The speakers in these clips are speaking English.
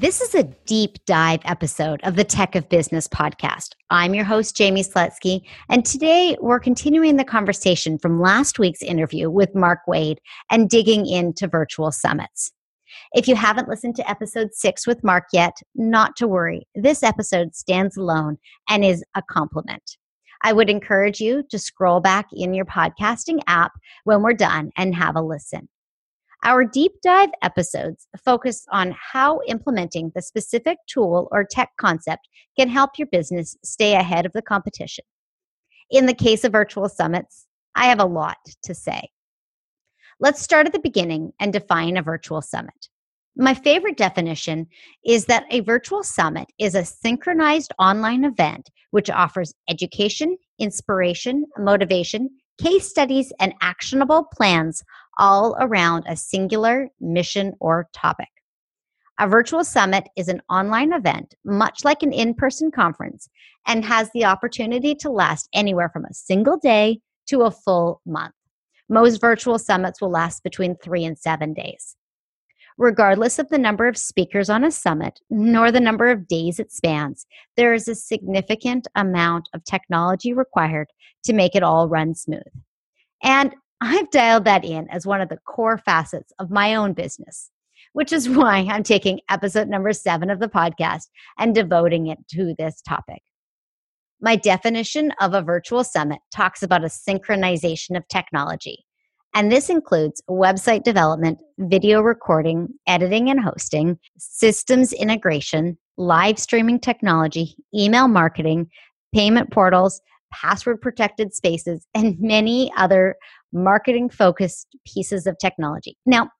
This is a deep dive episode of the Tech of Business podcast. I'm your host, Jaime Slutzky, and today we're continuing the conversation from last week's interview with Mark Wade and digging into virtual summits. If you haven't listened to episode six with Mark yet, not to worry. This episode stands alone and is a complement. I would encourage you to scroll back in your podcasting app when we're done and have a listen. Our deep dive episodes focus on how implementing the specific tool or tech concept can help your business stay ahead of the competition. In the case of virtual summits, I have a lot to say. Let's start at the beginning and define a virtual summit. My favorite definition is that a virtual summit is a synchronized online event which offers education, inspiration, motivation, case studies, and actionable plans all around a singular mission or topic. A virtual summit is an online event, much like an in person conference, and has the opportunity to last anywhere from a single day to a full month. Most virtual summits will last between three and seven days. Regardless of the number of speakers on a summit, nor the number of days it spans, there is a significant amount of technology required to make it all run smooth. And I've dialed that in as one of the core facets of my own business, which is why I'm taking episode number seven of the podcast and devoting it to this topic. My definition of a virtual summit talks about a synchronization of technology. And this includes website development, video recording, editing and hosting, systems integration, live streaming technology, email marketing, payment portals, password protected spaces, and many other marketing focused pieces of technology. Now,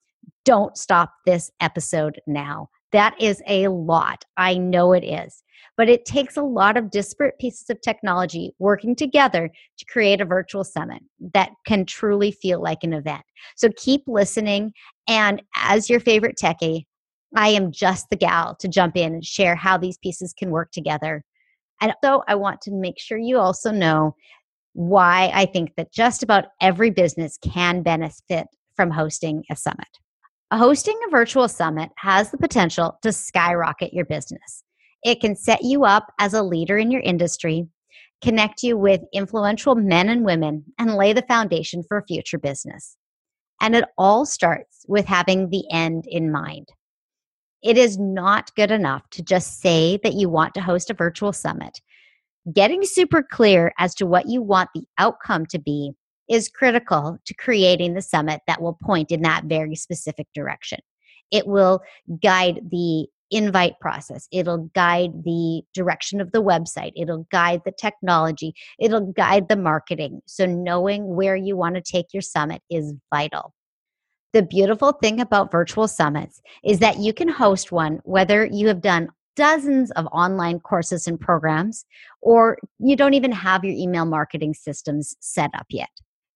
don't stop this episode now. That is a lot. I know it is. But it takes a lot of disparate pieces of technology working together to create a virtual summit that can truly feel like an event. So keep listening. And as your favorite techie, I am just the gal to jump in and share how these pieces can work together. And so I want to make sure you also know why I think that just about every business can benefit from hosting a summit. Hosting a virtual summit has the potential to skyrocket your business. It can set you up as a leader in your industry, connect you with influential men and women, and lay the foundation for future business. And it all starts with having the end in mind. It is not good enough to just say that you want to host a virtual summit getting super clear as to what you want the outcome to be is critical to creating the summit that will point in that very specific direction. It will guide the invite process. It'll guide the direction of the website. It'll guide the technology. It'll guide the marketing. So, knowing where you want to take your summit is vital. The beautiful thing about virtual summits is that you can host one whether you have done dozens of online courses and programs, or you don't even have your email marketing systems set up yet.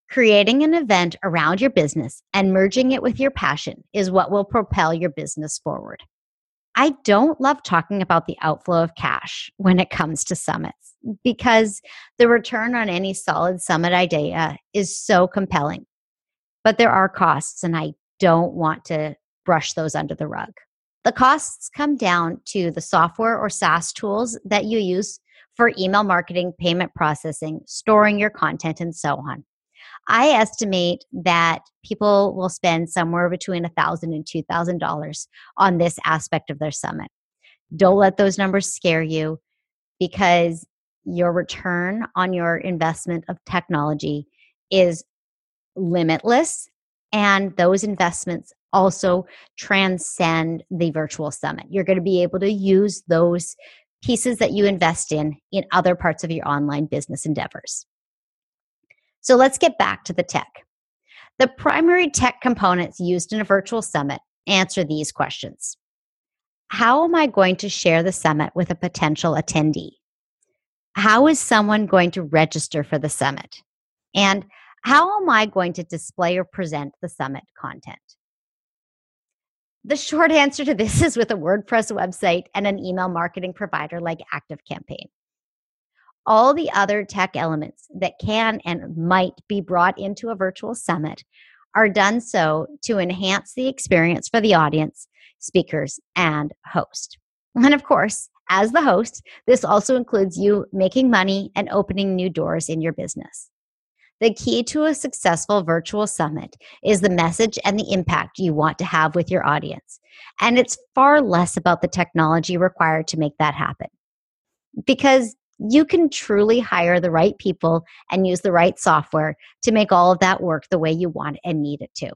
Creating an event around your business and merging it with your passion is what will propel your business forward. I don't love talking about the outflow of cash when it comes to summits because the return on any solid summit idea is so compelling. But there are costs, and I don't want to brush those under the rug. The costs come down to the software or SaaS tools that you use for email marketing, payment processing, storing your content, and so on. I estimate that people will spend somewhere between $1,000 and $2,000 on this aspect of their summit. Don't let those numbers scare you because your return on your investment of technology is limitless and those investments also transcend the virtual summit. You're going to be able to use those pieces that you invest in in other parts of your online business endeavors. So let's get back to the tech. The primary tech components used in a virtual summit answer these questions. How am I going to share the summit with a potential attendee? How is someone going to register for the summit? And how am I going to display or present the summit content? The short answer to this is with a WordPress website and an email marketing provider like ActiveCampaign. All the other tech elements that can and might be brought into a virtual summit are done so to enhance the experience for the audience, speakers, and host. And of course, as the host, this also includes you making money and opening new doors in your business. The key to a successful virtual summit is the message and the impact you want to have with your audience. And it's far less about the technology required to make that happen. Because you can truly hire the right people and use the right software to make all of that work the way you want and need it to.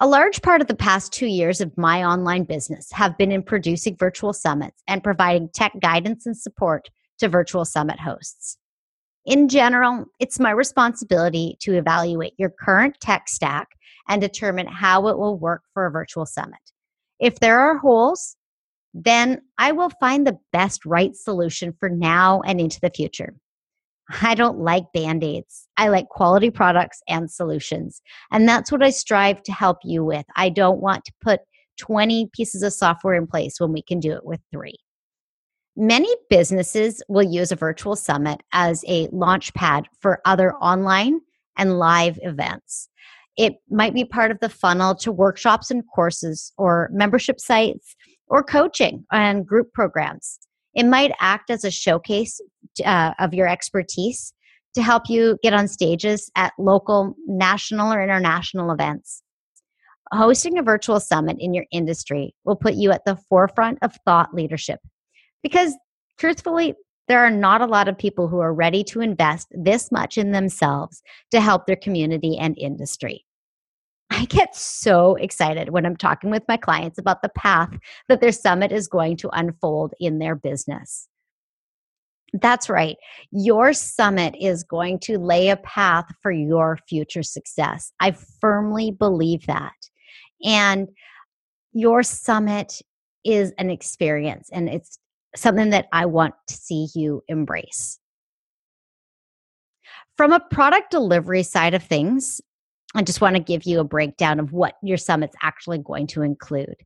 A large part of the past two years of my online business have been in producing virtual summits and providing tech guidance and support to virtual summit hosts. In general, it's my responsibility to evaluate your current tech stack and determine how it will work for a virtual summit. If there are holes, then I will find the best right solution for now and into the future. I don't like band aids. I like quality products and solutions. And that's what I strive to help you with. I don't want to put 20 pieces of software in place when we can do it with three. Many businesses will use a virtual summit as a launch pad for other online and live events. It might be part of the funnel to workshops and courses or membership sites or coaching and group programs. It might act as a showcase uh, of your expertise to help you get on stages at local, national, or international events. Hosting a virtual summit in your industry will put you at the forefront of thought leadership because, truthfully, there are not a lot of people who are ready to invest this much in themselves to help their community and industry. I get so excited when I'm talking with my clients about the path that their summit is going to unfold in their business. That's right. Your summit is going to lay a path for your future success. I firmly believe that. And your summit is an experience and it's something that I want to see you embrace. From a product delivery side of things, I just want to give you a breakdown of what your summit's actually going to include.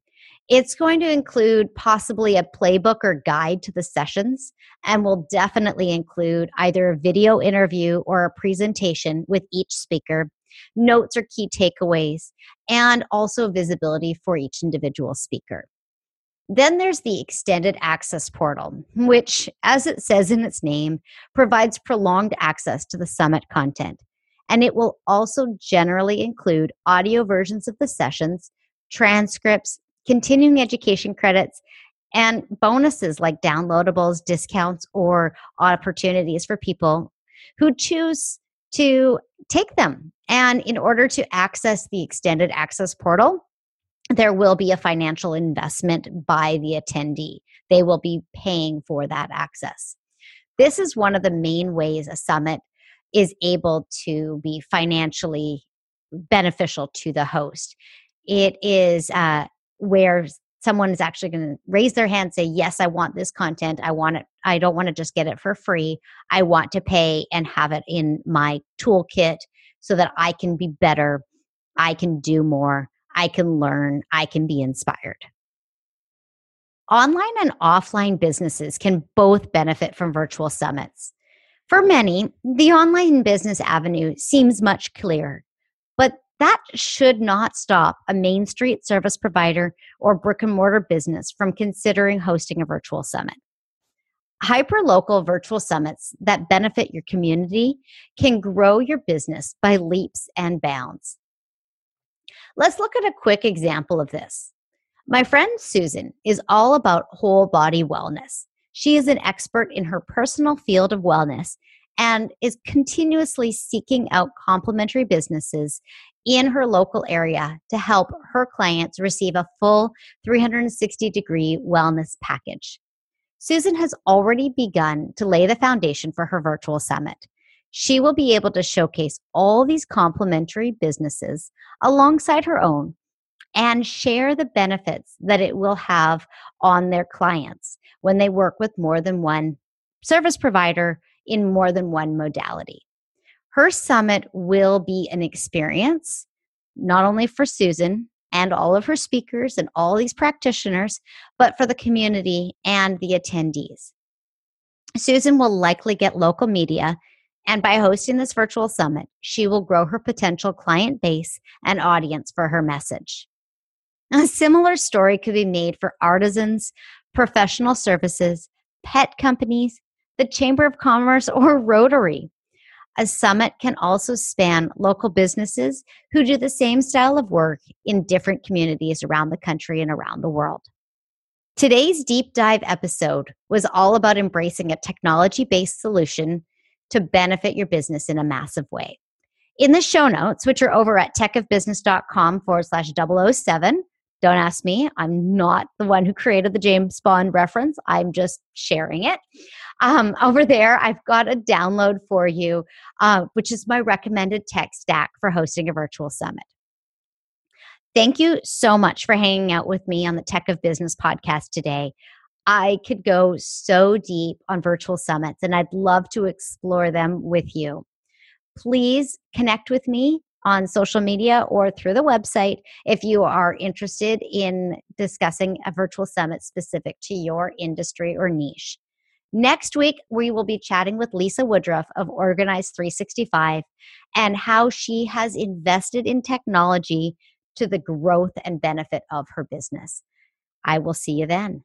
It's going to include possibly a playbook or guide to the sessions and will definitely include either a video interview or a presentation with each speaker, notes or key takeaways, and also visibility for each individual speaker. Then there's the extended access portal, which, as it says in its name, provides prolonged access to the summit content and it will also generally include audio versions of the sessions, transcripts, continuing education credits, and bonuses like downloadables, discounts, or opportunities for people who choose to take them. And in order to access the extended access portal, there will be a financial investment by the attendee. They will be paying for that access. This is one of the main ways a summit is able to be financially beneficial to the host. It is uh, where someone is actually going to raise their hand say yes i want this content i want it i don't want to just get it for free i want to pay and have it in my toolkit so that i can be better i can do more i can learn i can be inspired online and offline businesses can both benefit from virtual summits for many, the online business avenue seems much clearer, but that should not stop a Main Street service provider or brick and mortar business from considering hosting a virtual summit. Hyperlocal virtual summits that benefit your community can grow your business by leaps and bounds. Let's look at a quick example of this. My friend Susan is all about whole body wellness. She is an expert in her personal field of wellness and is continuously seeking out complementary businesses in her local area to help her clients receive a full 360 degree wellness package. Susan has already begun to lay the foundation for her virtual summit. She will be able to showcase all these complementary businesses alongside her own and share the benefits that it will have on their clients when they work with more than one service provider in more than one modality. Her summit will be an experience, not only for Susan and all of her speakers and all these practitioners, but for the community and the attendees. Susan will likely get local media, and by hosting this virtual summit, she will grow her potential client base and audience for her message. A similar story could be made for artisans, professional services, pet companies, the Chamber of Commerce, or Rotary. A summit can also span local businesses who do the same style of work in different communities around the country and around the world. Today's deep dive episode was all about embracing a technology based solution to benefit your business in a massive way. In the show notes, which are over at techofbusiness.com forward slash 007, don't ask me. I'm not the one who created the James Bond reference. I'm just sharing it. Um, over there, I've got a download for you, uh, which is my recommended tech stack for hosting a virtual summit. Thank you so much for hanging out with me on the Tech of Business podcast today. I could go so deep on virtual summits, and I'd love to explore them with you. Please connect with me on social media or through the website if you are interested in discussing a virtual summit specific to your industry or niche. Next week, we will be chatting with Lisa Woodruff of Organize 365 and how she has invested in technology to the growth and benefit of her business. I will see you then.